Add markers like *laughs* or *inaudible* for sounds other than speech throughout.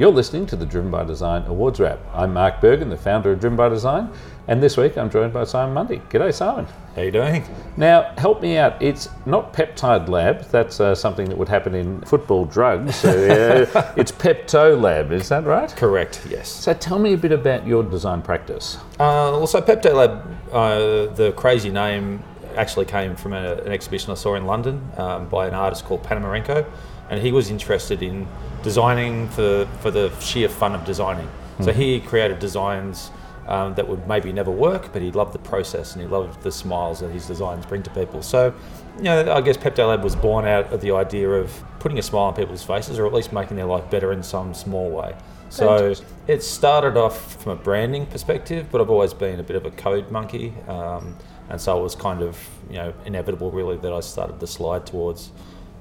You're listening to the Driven by Design Awards Wrap. I'm Mark Bergen, the founder of Driven by Design, and this week I'm joined by Simon Mundy. G'day, Simon. How you doing? Now, help me out. It's not peptide lab. That's uh, something that would happen in football drugs. So, uh, *laughs* it's Pepto Lab. Is that right? Correct. Yes. So, tell me a bit about your design practice. Uh, well, so Pepto Lab, uh, the crazy name actually came from a, an exhibition I saw in London um, by an artist called Panamarenko, and he was interested in designing for for the sheer fun of designing. Mm. So he created designs um, that would maybe never work, but he loved the process and he loved the smiles that his designs bring to people. So, you know, I guess Pepto Lab was born out of the idea of putting a smile on people's faces, or at least making their life better in some small way. So it started off from a branding perspective, but I've always been a bit of a code monkey, um, and so it was kind of you know inevitable really that I started to slide towards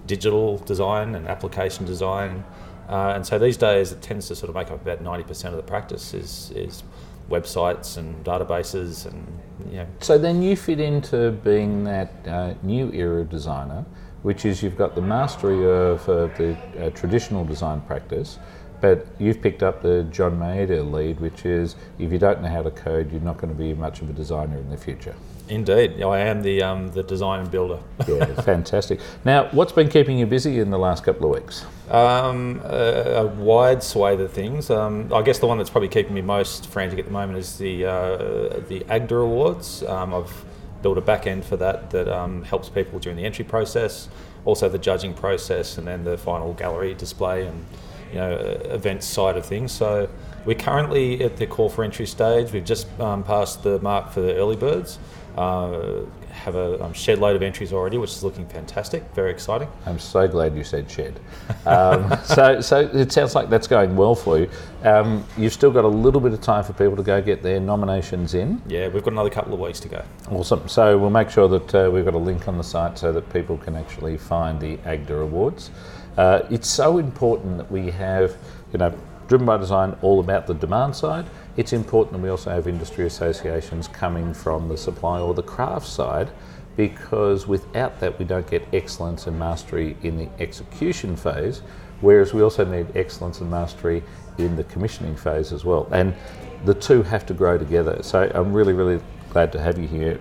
digital design and application design. Uh, and so these days it tends to sort of make up about 90% of the practice is, is websites and databases and you know. So then you fit into being that uh, new era designer, which is you've got the mastery of uh, the uh, traditional design practice, but you've picked up the John Maeda lead, which is if you don't know how to code, you're not going to be much of a designer in the future. Indeed, I am the um, the design and builder. yeah, *laughs* fantastic. Now, what's been keeping you busy in the last couple of weeks? Um, a, a, wide swathe of things. Um, I guess the one that's probably keeping me most frantic at the moment is the uh, the AGDA Awards. Um, I've built a back end for that that um, helps people during the entry process, also the judging process, and then the final gallery display and you know events side of things. So we're currently at the call for entry stage. We've just um, passed the mark for the early birds. Uh, have a um, shed load of entries already, which is looking fantastic. Very exciting. I'm so glad you said shed. Um, *laughs* so, so it sounds like that's going well for you. Um, you've still got a little bit of time for people to go get their nominations in. Yeah, we've got another couple of weeks to go. Awesome. So we'll make sure that uh, we've got a link on the site so that people can actually find the AGDA awards. Uh, it's so important that we have, you know, driven by design all about the demand side it's important that we also have industry associations coming from the supply or the craft side because without that we don't get excellence and mastery in the execution phase whereas we also need excellence and mastery in the commissioning phase as well. And the two have to grow together. So i'm really really glad to have you here.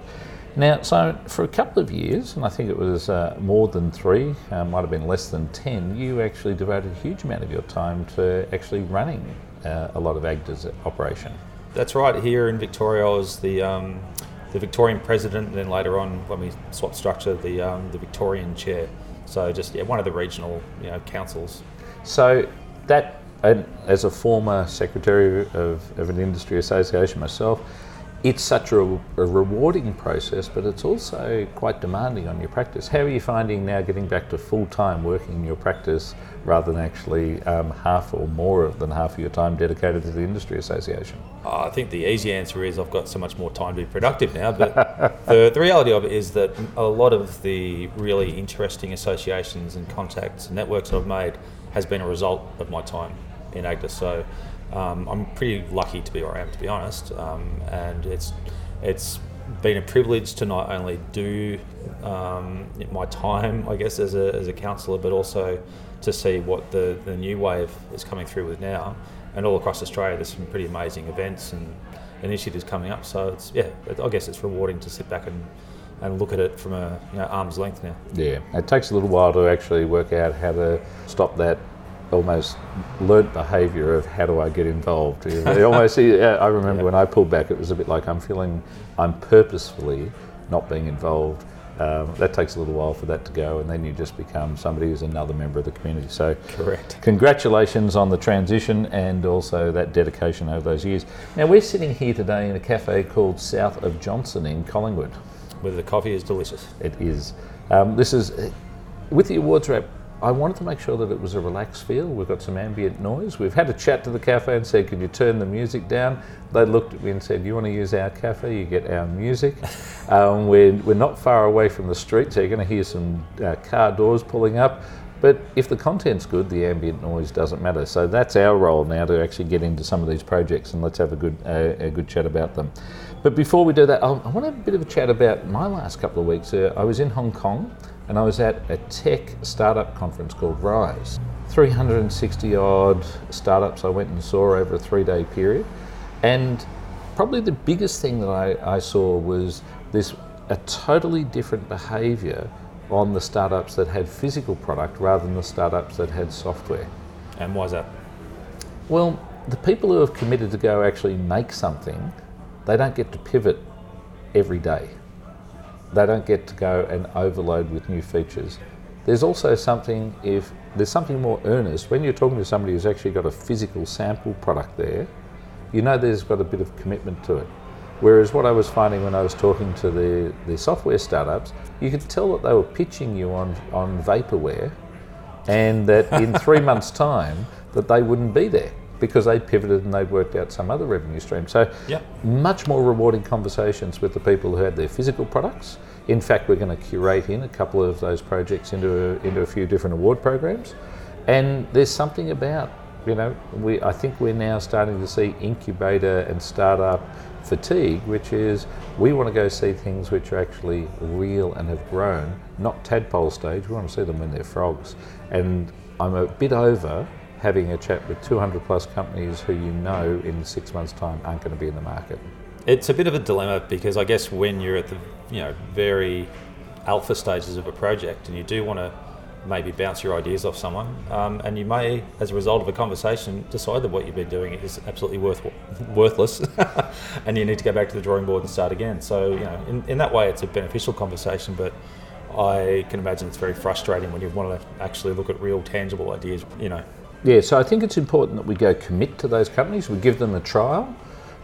Now, so for a couple of years, and I think it was uh, more than three, uh, might have been less than 10, you actually devoted a huge amount of your time to actually running uh, a lot of AGDA's operation. That's right. Here in Victoria, I was the um, the Victorian president, and then later on, when we swapped structure, the um, the Victorian chair. So just yeah, one of the regional you know councils. So that, and as a former secretary of, of an industry association myself, it's such a, a, rewarding process, but it's also quite demanding on your practice. How are you finding now getting back to full time working in your practice rather than actually um, half or more than half of your time dedicated to the industry association? Uh, I think the easy answer is I've got so much more time to be productive now. But *laughs* the, the reality of it is that a lot of the really interesting associations and contacts and networks I've made has been a result of my time in AGDA. So um, I'm pretty lucky to be where I am, to be honest, um, and it's it's been a privilege to not only do um, my time, I guess, as a, as a counsellor, but also to see what the, the new wave is coming through with now. And all across Australia, there's some pretty amazing events and initiatives coming up. So it's yeah, I guess it's rewarding to sit back and and look at it from a you know, arm's length now. Yeah, it takes a little while to actually work out how to stop that almost learnt behaviour of how do I get involved. almost, *laughs* I remember yeah. when I pulled back, it was a bit like I'm feeling I'm purposefully not being involved. Um, that takes a little while for that to go, and then you just become somebody who's another member of the community. So, correct. Congratulations on the transition and also that dedication over those years. Now we're sitting here today in a cafe called South of Johnson in Collingwood. Where the coffee is delicious. It is. Um, this is with the awards wrap I wanted to make sure that it was a relaxed feel. We've got some ambient noise. We've had a chat to the cafe and said, "Can you turn the music down?" They looked at me and said, "You want to use our cafe? You get our music." *laughs* um, we're we're not far away from the street, so you're going to hear some uh, car doors pulling up. But if the content's good, the ambient noise doesn't matter. So that's our role now to actually get into some of these projects and let's have a good uh, a good chat about them. But before we do that, I'll, i want to have a bit of a chat about my last couple of weeks. Uh, I was in Hong Kong and I was at a tech startup conference called Rise. 360 odd startups I went and saw over a three day period. And probably the biggest thing that I, I saw was this a totally different behaviour on the startups that had physical product rather than the startups that had software. And why is that? Well, the people who have committed to go actually make something, they don't get to pivot every day. They don't get to go and overload with new features. There's also something if there's something more earnest when you're talking to somebody who's actually got a physical sample product there, you know there's got a bit of commitment to it. Whereas what I was finding when I was talking to the, the software startups, you could tell that they were pitching you on, on vaporware and that in three *laughs* months' time that they wouldn't be there because they pivoted and they'd worked out some other revenue stream. So Yep. much more rewarding conversations with the people who had their physical products. In fact, we're going to curate in a couple of those projects into a, into a few different award programs. And there's something about, you know, we I think we're now starting to see incubator and startup fatigue, which is we want to go see things which are actually real and have grown, not tadpole stage. We want to see them when they're frogs. And I'm a bit over having a chat with 200 plus companies who you know in six months' time aren't going to be in the market. It's a bit of a dilemma because I guess when you're at the you know very alpha stages of a project and you do want to maybe bounce your ideas off someone, um, and you may, as a result of a conversation, decide that what you've been doing is absolutely worth worthless, *laughs* and you need to go back to the drawing board and start again. So you know, in, in that way, it's a beneficial conversation, but. I can imagine it's very frustrating when you want to actually look at real tangible ideas, you know, Yeah, so I think it's important that we go commit to those companies, we give them a trial,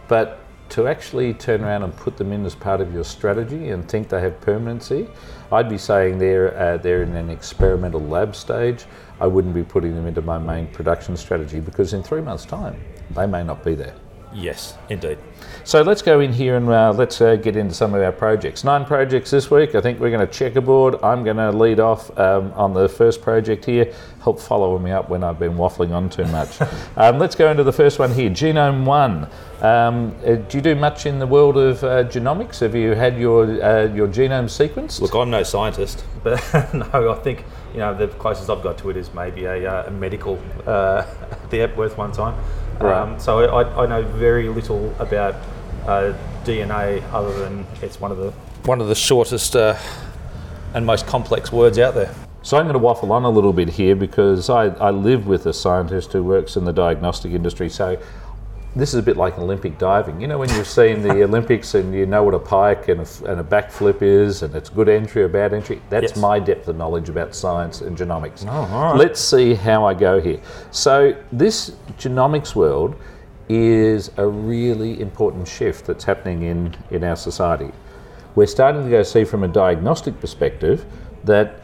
but to actually turn around and put them in as part of your strategy and think they have permanency, I'd be saying they're, uh, they're in an experimental lab stage. I wouldn't be putting them into my main production strategy because in three months' time, they may not be there. Yes, indeed. So let's go in here and uh, let's uh, get into some of our projects. Nine projects this week. I think we're going to checkerboard. I'm going to lead off um, on the first project here. Help follow me up when I've been waffling on too much. *laughs* um, let's go into the first one here. Genome One. Um, uh, do you do much in the world of uh, genomics? Have you had your uh, your genome sequenced? Look, I'm no scientist, *laughs* but *laughs* no, I think you know the closest I've got to it is maybe a, uh, a medical uh, the Epworth one time. Right. Um, so I, I know very little about uh, DNA other than it's one of the one of the shortest uh, and most complex words out there. So I'm going to waffle on a little bit here because I, I live with a scientist who works in the diagnostic industry. So this is a bit like Olympic diving. You know, when you've seen the *laughs* Olympics and you know what a pike and a, and a backflip is, and it's good entry or bad entry, that's Yes. my depth of knowledge about science and genomics. Oh, right. Let's see how I go here. So, this genomics world is a really important shift that's happening in, in our society. We're starting to go see from a diagnostic perspective that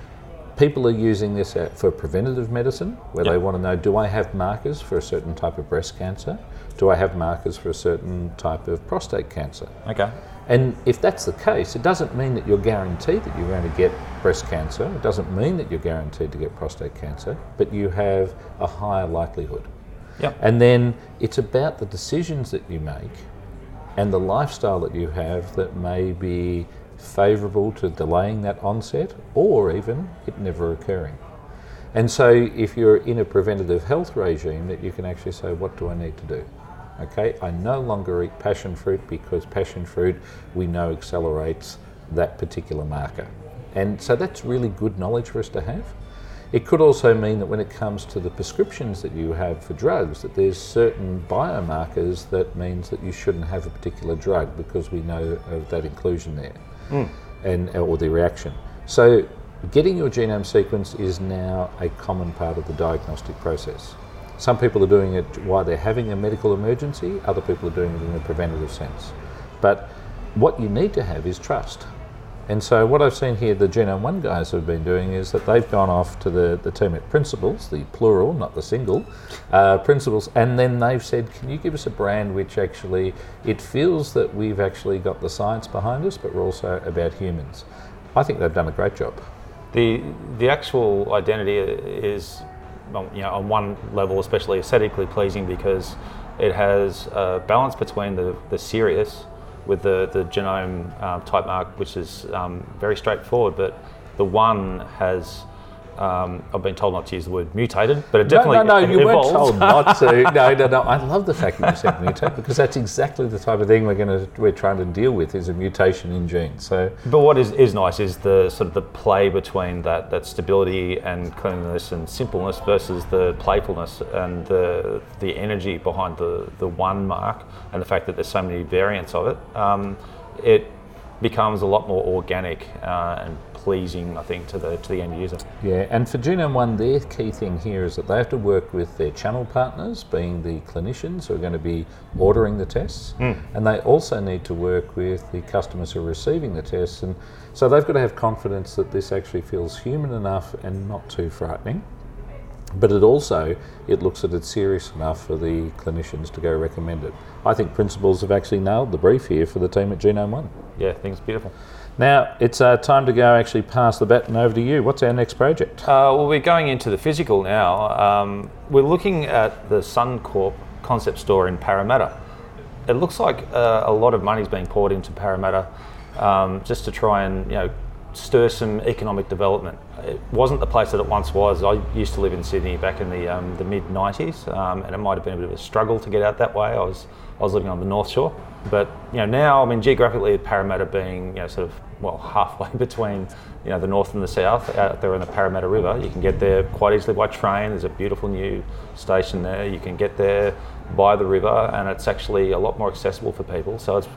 people are using this uh, for preventative medicine, where they want to know do I have markers for a certain type of breast cancer? Do I have markers for a certain type of prostate cancer? Okay. And if that's the case, it doesn't mean that you're guaranteed that you're going to get breast cancer. It doesn't mean that you're guaranteed to get prostate cancer, but you have a higher likelihood. Yep. And then it's about the decisions that you make and the lifestyle that you have that may be favourable to delaying that onset or even it never occurring. And so if you're in a preventative health regime that you can actually say, what do I need to do? Okay, I no longer eat passion fruit because passion fruit we know accelerates that particular marker. And so that's really good knowledge for us to have. It could also mean that when it comes to the prescriptions that you have for drugs, that there's certain biomarkers that means that you shouldn't have a particular drug because we know of that inclusion there, hmm. and uh, or the reaction. So, getting your genome sequence is now a common part of the diagnostic process. Some people are doing it while they're having a medical emergency. Other people are doing it in a preventative sense. But what you need to have is trust. And so what I've seen here, the Genome One guys have been doing is that they've gone off to the, the team at Principles, the plural, not the single, uh, Principles, and then they've said, can you give us a brand which actually, it feels that we've actually got the science behind us, but we're also about humans. I think they've done a great job. The the actual identity is, you know, on one level, especially aesthetically pleasing because it has a balance between the, the serious with the the genome uh, type mark, which is um, very straightforward, but the one has Um, I've been told not to use the word mutated, but it definitely no, no, no. you weren't told not to. *laughs* No, no, no. I love the fact that you said mutate because that's exactly the type of thing we're going to we're trying to deal with is a mutation in genes. So But what is, is nice is the sort of the play between that, that stability and cleanliness and simpleness versus the playfulness and the the energy behind the, the one mark and the fact that there's so many variants of it. Um, it becomes a lot more organic uh, and pleasing, I think, to the to the end user. yeah, and for Genome One, their key thing here is that they have to work with their channel partners, being the clinicians who are going to be ordering the tests, and they also need to work with the customers who are receiving the tests, and so they've got to have confidence that this actually feels human enough and not too frightening. But it also it looks that it's serious enough for the clinicians to go recommend it. I think Principles have actually nailed the brief here for the team at Genome One. Yeah, I think it's beautiful. Now it's uh, time to go actually pass the baton over to you. What's our next project? Uh, well, we're going into the physical now. Um, we're looking at the Suncorp concept store in Parramatta. It looks like uh, a lot of money's being poured into Parramatta um, just to try and you know stir some economic development. It wasn't the place that it once was. I used to live in Sydney back in the um, the mid '90s, um, and it might have been a bit of a struggle to get out that way. I was I was living on the North Shore, but you know now I mean geographically Parramatta being you know sort of well *laughs* halfway between you know the north and the south out there on the Parramatta River. You can get there quite easily by train. There's a beautiful new station there. You can get there by the river, and it's actually a lot more accessible for people. So it's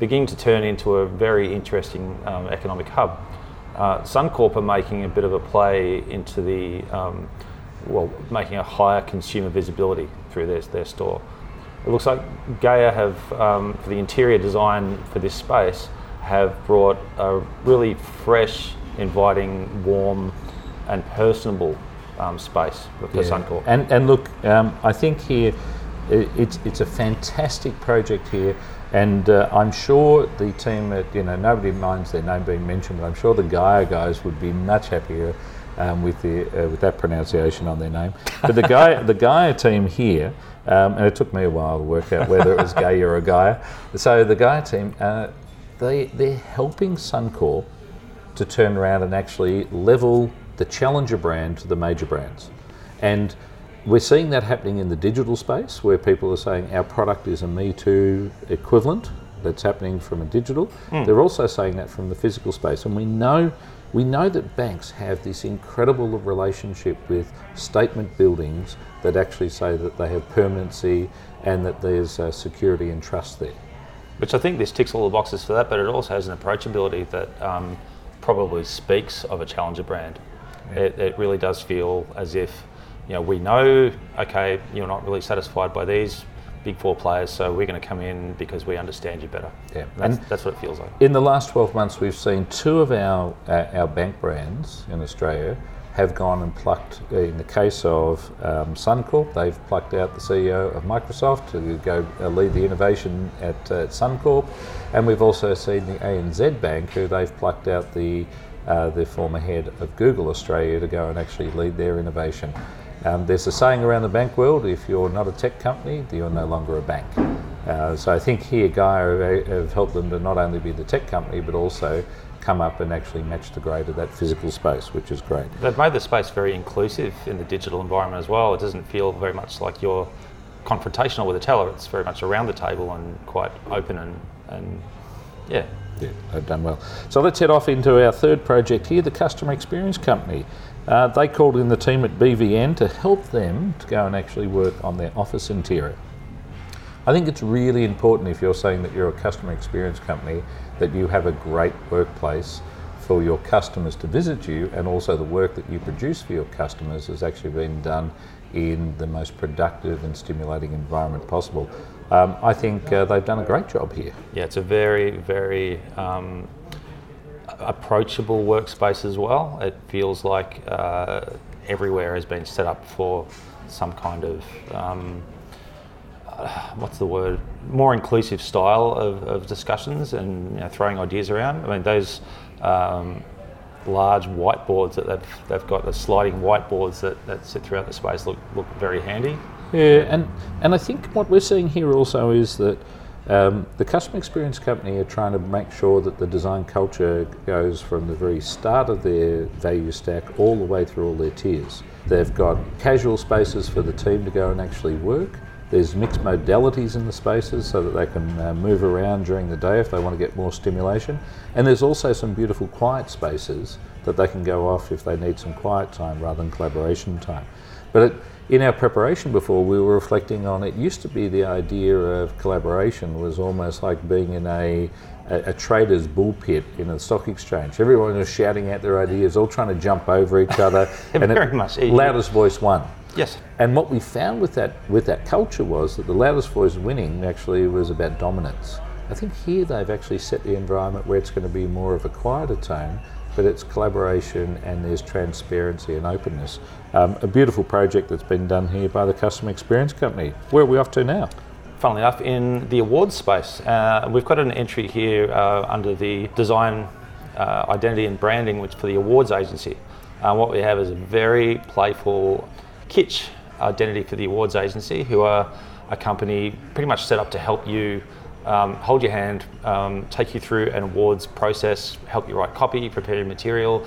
beginning to turn into a very interesting um, economic hub. Uh, Suncorp are making a bit of a play into the um, well, making a higher consumer visibility through their, their store. It looks like Gaia have, um, for the interior design for this space, have brought a really fresh, inviting, warm, and personable um, space for for Suncorp. And and look, um, I think here i- it's it's a fantastic project here, and uh, I'm sure the team at you know nobody minds their name being mentioned, but I'm sure the Gaia guys would be much happier. Um, with the uh, with that pronunciation on their name, *laughs* but the Gaia the Gaia team here, um, and it took me a while to work out whether it was Gaia or Gaia. So the Gaia team, uh, they they're helping Suncorp to turn around and actually level the challenger brand to the major brands. And we're seeing that happening in the digital space where people are saying our product is a Me Too equivalent. That's happening from a digital. They're also saying that from the physical space. And we know we know that banks have this incredible relationship with statement buildings that actually say that they have permanency and that there's uh, security and trust there. Which I think this ticks all the boxes for that, but it also has an approachability that um, probably speaks of a challenger brand. It, it really does feel as if, you know, we know, okay, you're not really satisfied by these big four players, so we're going to come in because we understand you better. Yeah. That's, And- that's what it feels like. In the last 12 months, we've seen two of our uh, our bank brands in Australia have gone and plucked. In the case of um, Suncorp, they've plucked out the CEO of Microsoft to go uh, lead the innovation at uh, Suncorp, and we've also seen the ANZ Bank, who they've plucked out the uh, the former head of Google Australia to go and actually lead their innovation. Um, there's a saying around the bank world: if you're not a tech company, you're no longer a bank. Uh, so I think here Gaia have- helped them to not only be the tech company, but also come up and actually match the grade of that physical space, which is great. They've made the space very inclusive in the digital environment as well. It doesn't feel very much like you're confrontational with a teller. It's very much around the table and quite open and, and yeah. Yeah, they've done well. So let's head off into our third project here, the Customer Experience Company. Uh, they called in the team at BVN to help them to go and actually work on their office interior. I think it's really important if you're saying that you're a customer experience company that you have a great workplace for your customers to visit you and also the work that you produce for your customers has actually been done in the most productive and stimulating environment possible. Um, I think uh, they've done a great job here. Yeah, it's a very, very um, approachable workspace as well. It feels like uh, everywhere has been set up for some kind of um, uh, what's the word? More inclusive style of, of discussions and you know, throwing ideas around. I mean, those um, large whiteboards that they've, they've got, the sliding whiteboards that, that sit throughout the space look, look very handy. Yeah, and and I think what we're seeing here also is that Um, the Customer Experience Company are trying to make sure that the design culture goes from the very start of their value stack all the way through all their tiers. They've got casual spaces for the team to go and actually work. There's mixed modalities in the spaces so that they can uh, move around during the day if they want to get more stimulation. And there's also some beautiful quiet spaces that they can go off if they need some quiet time rather than collaboration time. But it, in our preparation before, we were reflecting on it used to be the idea of collaboration was almost like being in a, a, a trader's bullpit in a stock exchange. Everyone was shouting out their ideas, all trying to jump over each other. *laughs* and Very it, much. Loudest voice won. Yes. And what we found with that with that culture was that the loudest voice winning actually was about dominance. I think here they've actually set the environment where it's going to be more of a quieter tone but it's collaboration and there's transparency and openness. Um, a beautiful project that's been done here by the Customer Experience Company. Where are we off to now? Funnily enough, in the awards space, uh, we've got an entry here uh, under the design, uh, identity, and branding, which for the awards agency. Uh, what we have is a very playful kitsch identity for the awards agency, who are a company pretty much set up to help you um, hold your hand, um, take you through an awards process, help you write copy, prepare your material,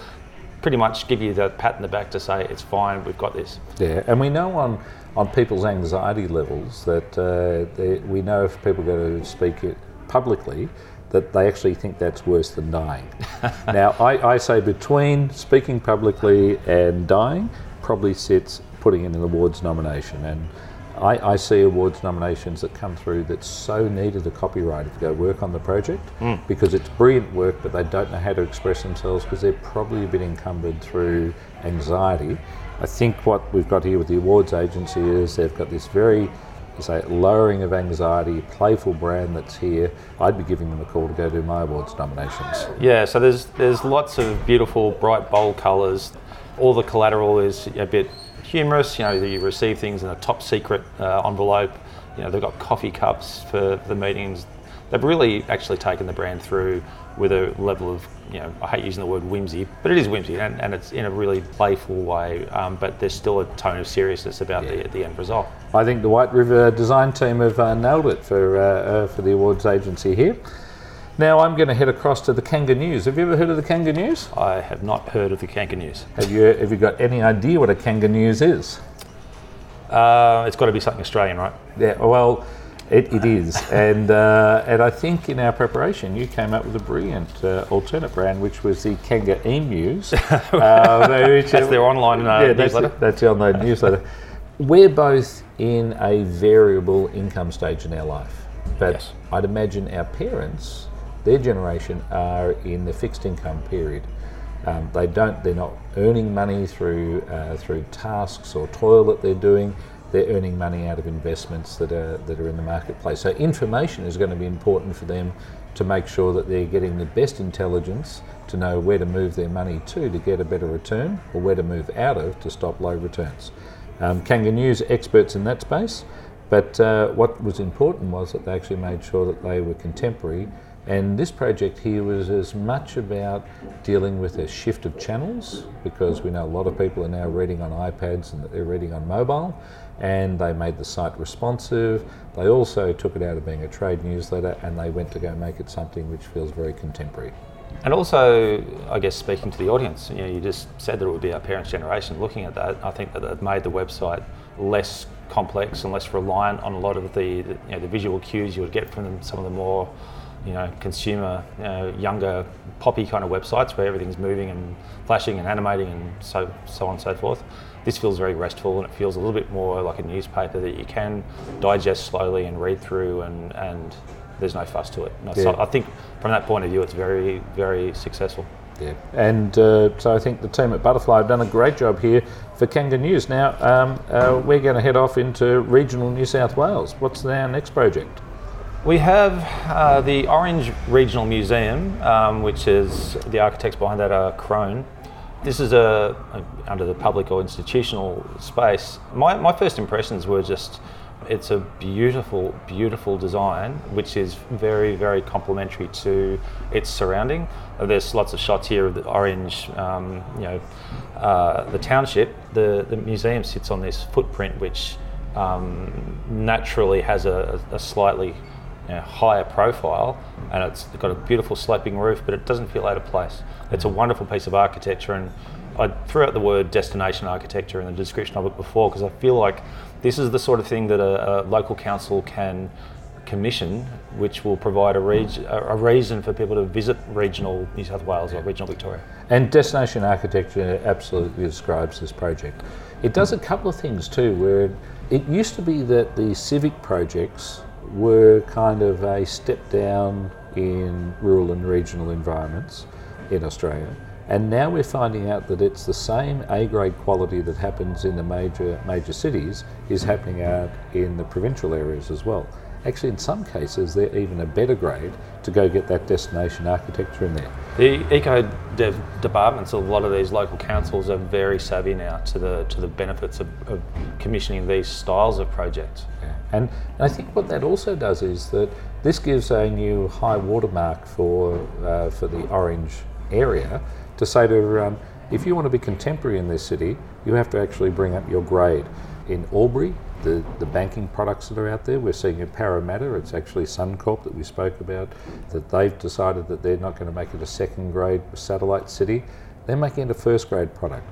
pretty much give you the pat in the back to say it's fine, we've got this. Yeah, and we know on on people's anxiety levels that uh, they, we know if people go to speak it publicly that they actually think that's worse than dying. *laughs* now, I, I say between speaking publicly and dying probably sits putting in an awards nomination and I, I, see awards nominations that come through that so needed a copywriter to go work on the project mm. because it's brilliant work, but they don't know how to express themselves because they're probably a bit encumbered through anxiety. I think what we've got here with the awards agency is they've got this very say lowering of anxiety, playful brand that's here. I'd be giving them a call to go do my awards nominations. Yeah, so there's there's lots of beautiful, bright, bold colours. All the collateral is a bit humorous. You know, you receive things in a top secret uh, envelope. You know, they've got coffee cups for the meetings. They've really actually taken the brand through with a level of, you know, I hate using the word whimsy, but it is whimsy and, and it's in a really playful way. Um, but there's still a tone of seriousness about yeah. the, the end result. I think the White River design team have uh, nailed it for, uh, uh for the awards agency here. Now I'm going to head across to the Kanga News. Have you ever heard of the Kanga News? I have not heard of the Kanga News. Have you Have you got any idea what a Kangaroos is? Uh, it's got to be something Australian, right? Yeah. Well, it, it is, and uh, and I think in our preparation you came up with a brilliant uh, alternate brand, which was the Kanga Emus. *laughs* uh, that's their online uh, yeah, newsletter. That's, that's the online newsletter. We're both in a variable income stage in our life, but yes. I'd imagine our parents their generation are in the fixed income period. Um, they don't. They're not earning money through uh, through tasks or toil that they're doing. They're earning money out of investments that are that are in the marketplace. So information is going to be important for them to make sure that they're getting the best intelligence to know where to move their money to to get a better return, or where to move out of to stop low returns. Um, News experts in that space, but uh, what was important was that they actually made sure that they were contemporary and this project here was as much about dealing with a shift of channels because we know a lot of people are now reading on iPads and they're reading on mobile and they made the site responsive. They also took it out of being a trade newsletter and they went to go make it something which feels very contemporary. And also, I guess speaking to the audience, you know, you just said that it would be our parents' generation looking at that. I think that they've made the website less complex and less reliant on a lot of the, you know, the visual cues you would get from some of the more you know, consumer, you know, younger, poppy kind of websites where everything's moving and flashing and animating and so so on and so forth. This feels very restful and it feels a little bit more like a newspaper that you can digest slowly and read through and, and there's no fuss to it. No, yeah. so I think from that point of view, it's very, very successful. Yeah, and uh, so I think the team at Butterfly have done a great job here for Kanga News. Now um, uh, we're going to head off into regional New South Wales. What's our next project? We have uh, the Orange Regional Museum, um, which is the architects behind that are Crone. This is a, a, under the public or institutional space. My, my first impressions were just it's a beautiful, beautiful design, which is very, very complementary to its surrounding. There's lots of shots here of the orange, um, you know, uh, the township. The, the museum sits on this footprint, which um, naturally has a, a slightly you know, higher profile, and it's got a beautiful sloping roof, but it doesn't feel out of place. It's a wonderful piece of architecture, and I threw out the word destination architecture in the description of it before because I feel like this is the sort of thing that a, a local council can commission, which will provide a, reg- a reason for people to visit regional New South Wales or regional Victoria. And destination architecture absolutely describes this project. It does a couple of things too, where it used to be that the civic projects were kind of a step down in rural and regional environments in Australia. And now we're finding out that it's the same A grade quality that happens in the major major cities is happening out in the provincial areas as well. Actually, in some cases, they're even a better grade to go get that destination architecture in there. The eco dev departments of a lot of these local councils are very savvy now to the to the benefits of, of commissioning these styles of projects. Yeah. And I think what that also does is that this gives a new high watermark for uh, for the orange area to say to everyone, if you want to be contemporary in this city, you have to actually bring up your grade. In Albury, the, the banking products that are out there, we're seeing in Parramatta, it's actually Suncorp that we spoke about, that they've decided that they're not going to make it a second grade satellite city, they're making it a first grade product.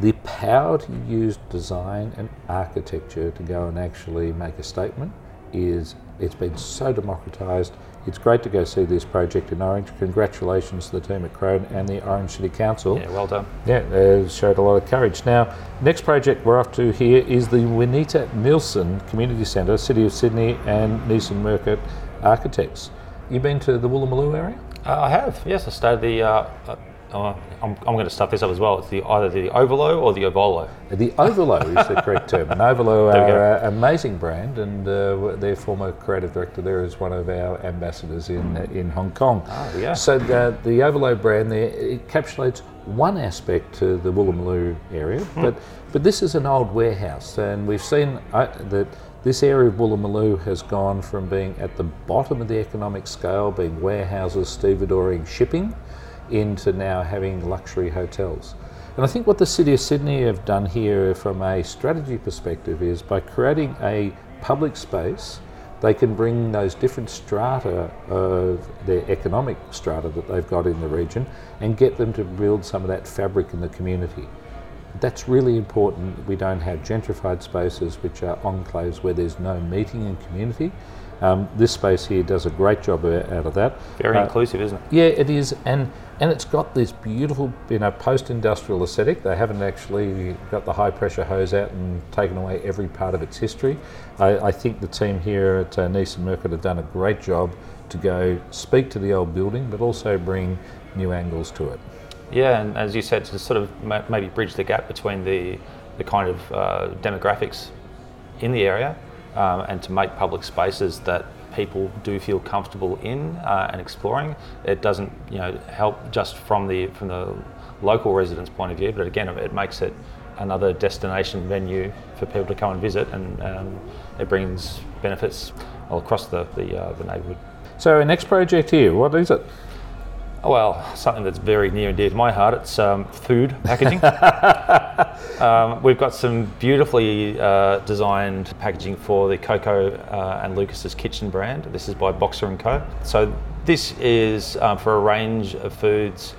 The power to use design and architecture to go and actually make a statement is it's been so democratised it's great to go see this project in Orange. Congratulations to the team at Crone and the Orange City Council. Yeah, well done. Yeah, they showed a lot of courage. Now, next project we're off to here is the Juanita Nielsen Community Centre, City of Sydney and Neeson Murcutt Architects. You've been to the Woolloomooloo area? Uh, I have, yes. I stayed at the uh, uh Oh, I'm, I'm going to stuff this up as well. It's the either the Ovolo or the Ovolo. The Ovolo is the *laughs* correct term. And Ovolo are an amazing brand, and uh, their former creative director there is one of our ambassadors in in Hong Kong. Oh, yeah. So the, the Ovolo brand there encapsulates one aspect to the Woolloomooloo area, hmm. but but this is an old warehouse, and we've seen uh, that. This area of Woolloomooloo has gone from being at the bottom of the economic scale, being warehouses, stevedoring, shipping, into now having luxury hotels. And I think what the City of Sydney have done here from a strategy perspective is by creating a public space, they can bring those different strata of their economic strata that they've got in the region and get them to build some of that fabric in the community. That's really important. We don't have gentrified spaces which are enclaves where there's no meeting and community. Um, this space here does a great job out of that. Very uh, inclusive, isn't it? Yeah, it is, and and it's got this beautiful, you know, post-industrial aesthetic. They haven't actually got the high-pressure hose out and taken away every part of its history. I, I think the team here at uh, Neeson Murcutt have done a great job to go speak to the old building, but also bring new angles to it. Yeah, and as you said, to sort of maybe bridge the gap between the the kind of uh, demographics in the area um, and to make public spaces that people do feel comfortable in uh, and exploring. It doesn't, you know, help just from the from the local residents' point of view, but again, it makes it another destination venue for people to come and visit, and um, it brings benefits all across the the, uh, the neighbourhood. So, our next project here, what is it? Well, something that's very near and dear to my heart. It's um, food packaging. *laughs* um, we've got some beautifully uh, designed packaging for the Coco uh, and Lucas's Kitchen brand. This is by Boxer and Co. So this is um, for a range of foods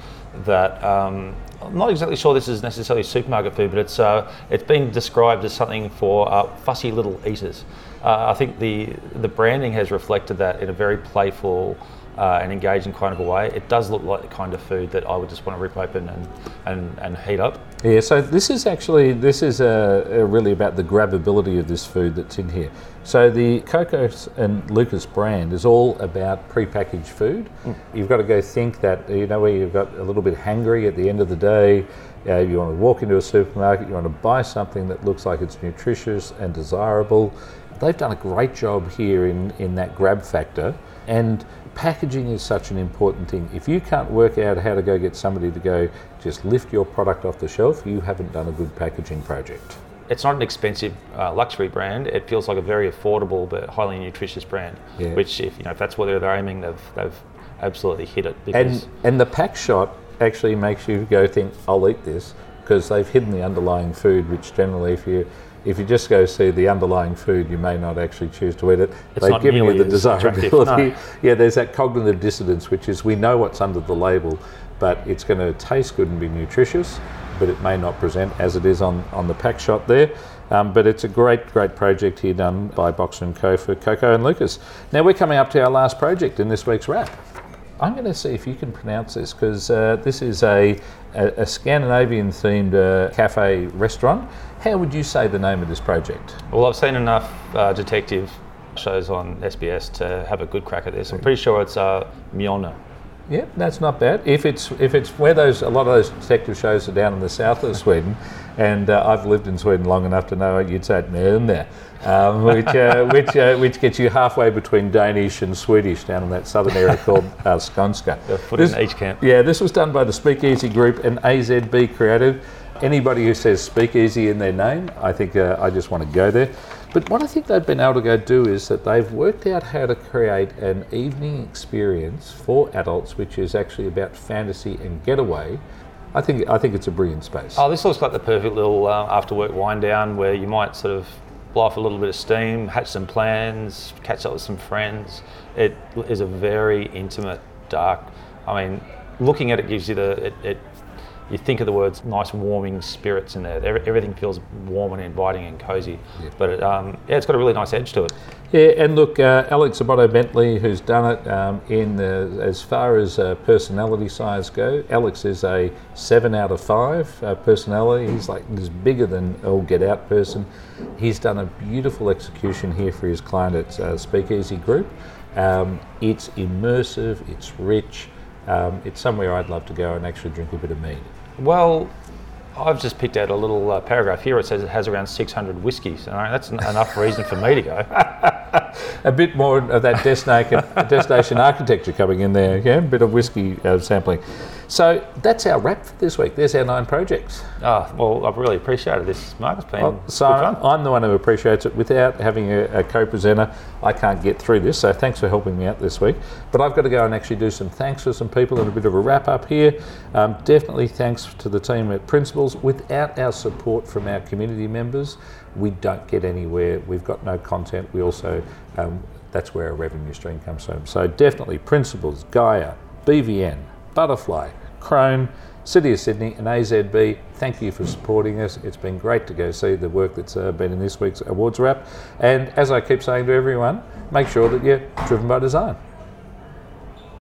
that um, I'm not exactly sure this is necessarily supermarket food, but it's uh, it's been described as something for uh, fussy little eaters. Uh, I think the the branding has reflected that in a very playful uh, and engaging kind of a way. It does look like the kind of food that I would just want to rip open and, and, and heat up. Yeah, so this is actually this is uh, uh really about the grabbability of this food that's in here. So the Coco and Lucas brand is all about prepackaged food. Mm. You've got to go think that you know where you've got a little bit hungry at the end of the day. Uh, you want to walk into a supermarket, you want to buy something that looks like it's nutritious and desirable. They've done a great job here in, in that grab factor. And packaging is such an important thing. If you can't work out how to go get somebody to go just lift your product off the shelf, you haven't done a good packaging project. It's not an expensive uh, luxury brand. It feels like a very affordable but highly nutritious brand. Yeah. Which, if you know, if that's what they're aiming, they've they've absolutely hit it. And and the pack shot actually makes you go think, I'll eat this because they've hidden the underlying food, which generally, if you if you just go see the underlying food, you may not actually choose to eat it. It's They've given you the desirability. *laughs* no. Yeah, there's that cognitive dissonance, which is we know what's under the label, but it's going to taste good and be nutritious, but it may not present as it is on, on the pack shot there. Um, but it's a great, great project here done by Boxer and Co for Coco and Lucas. Now we're coming up to our last project in this week's wrap. I'm going to see if you can pronounce this because uh, this is a, a, a Scandinavian themed uh, cafe restaurant. How would you say the name of this project? Well, I've seen enough uh, detective shows on SBS to have a good crack at this. I'm pretty sure it's uh, Mjølner. Yeah, that's not bad. If it's if it's where those a lot of those detective shows are down in the south of Sweden, and uh, I've lived in Sweden long enough to know you'd say Mjølner, um, *laughs* which uh, which uh, which gets you halfway between Danish and Swedish down in that southern area called uh, Skånska. Put This- in each camp. Yeah, this was done by the Speakeasy Group and AZB Creative. Anybody who says Speakeasy in their name, I think uh, I just want to go there. But what I think they've been able to go do is that they've worked out how to create an evening experience for adults, which is actually about fantasy and getaway. I think I think it's a brilliant space. Oh, this looks like the perfect little uh, after work wind down where you might sort of blow off a little bit of steam, hatch some plans, catch up with some friends. It is a very intimate, dark. I mean, looking at it gives you the. It, it, you think of the words nice, warming spirits in there. Everything feels warm and inviting and cozy. But it, um, yeah, it's got a really nice edge to it. Yeah, and look, uh, Alex Zabotto-Bentley, who's done it um, in the, as far as uh, personality size go, Alex is a seven out of five uh, personality. He's like this bigger than all get out person. He's done a beautiful execution here for his client at uh, Speakeasy Group. Um, it's immersive, it's rich. Um, it's somewhere I'd love to go and actually drink a bit of mead. Well, I've just picked out a little uh, paragraph here. It says it has around 600 whiskies. And that's en- enough reason for me to go. *laughs* a bit more of that destination, destination architecture coming in there, yeah, a bit of whiskey uh, sampling. So that's our wrap for this week. There's our nine projects. Ah, well, I've really appreciated this, Mark. It's been Well, so. I'm the one who appreciates it. Without having a, a co-presenter, I can't get through this. So thanks for helping me out this week. But I've got to go and actually do some thanks for some people and a bit of a wrap up here. Um, definitely thanks to the team at Principles. Without our support from our community members, we don't get anywhere. We've got no content. We also um, that's where our revenue stream comes from. So definitely Principles, Gaia, BVN, Butterfly, Crone, City of Sydney, and AZB. Thank you for supporting us. It's been great to go see the work that's uh, been in this week's awards wrap. And as I keep saying to everyone, make sure that you're driven by design.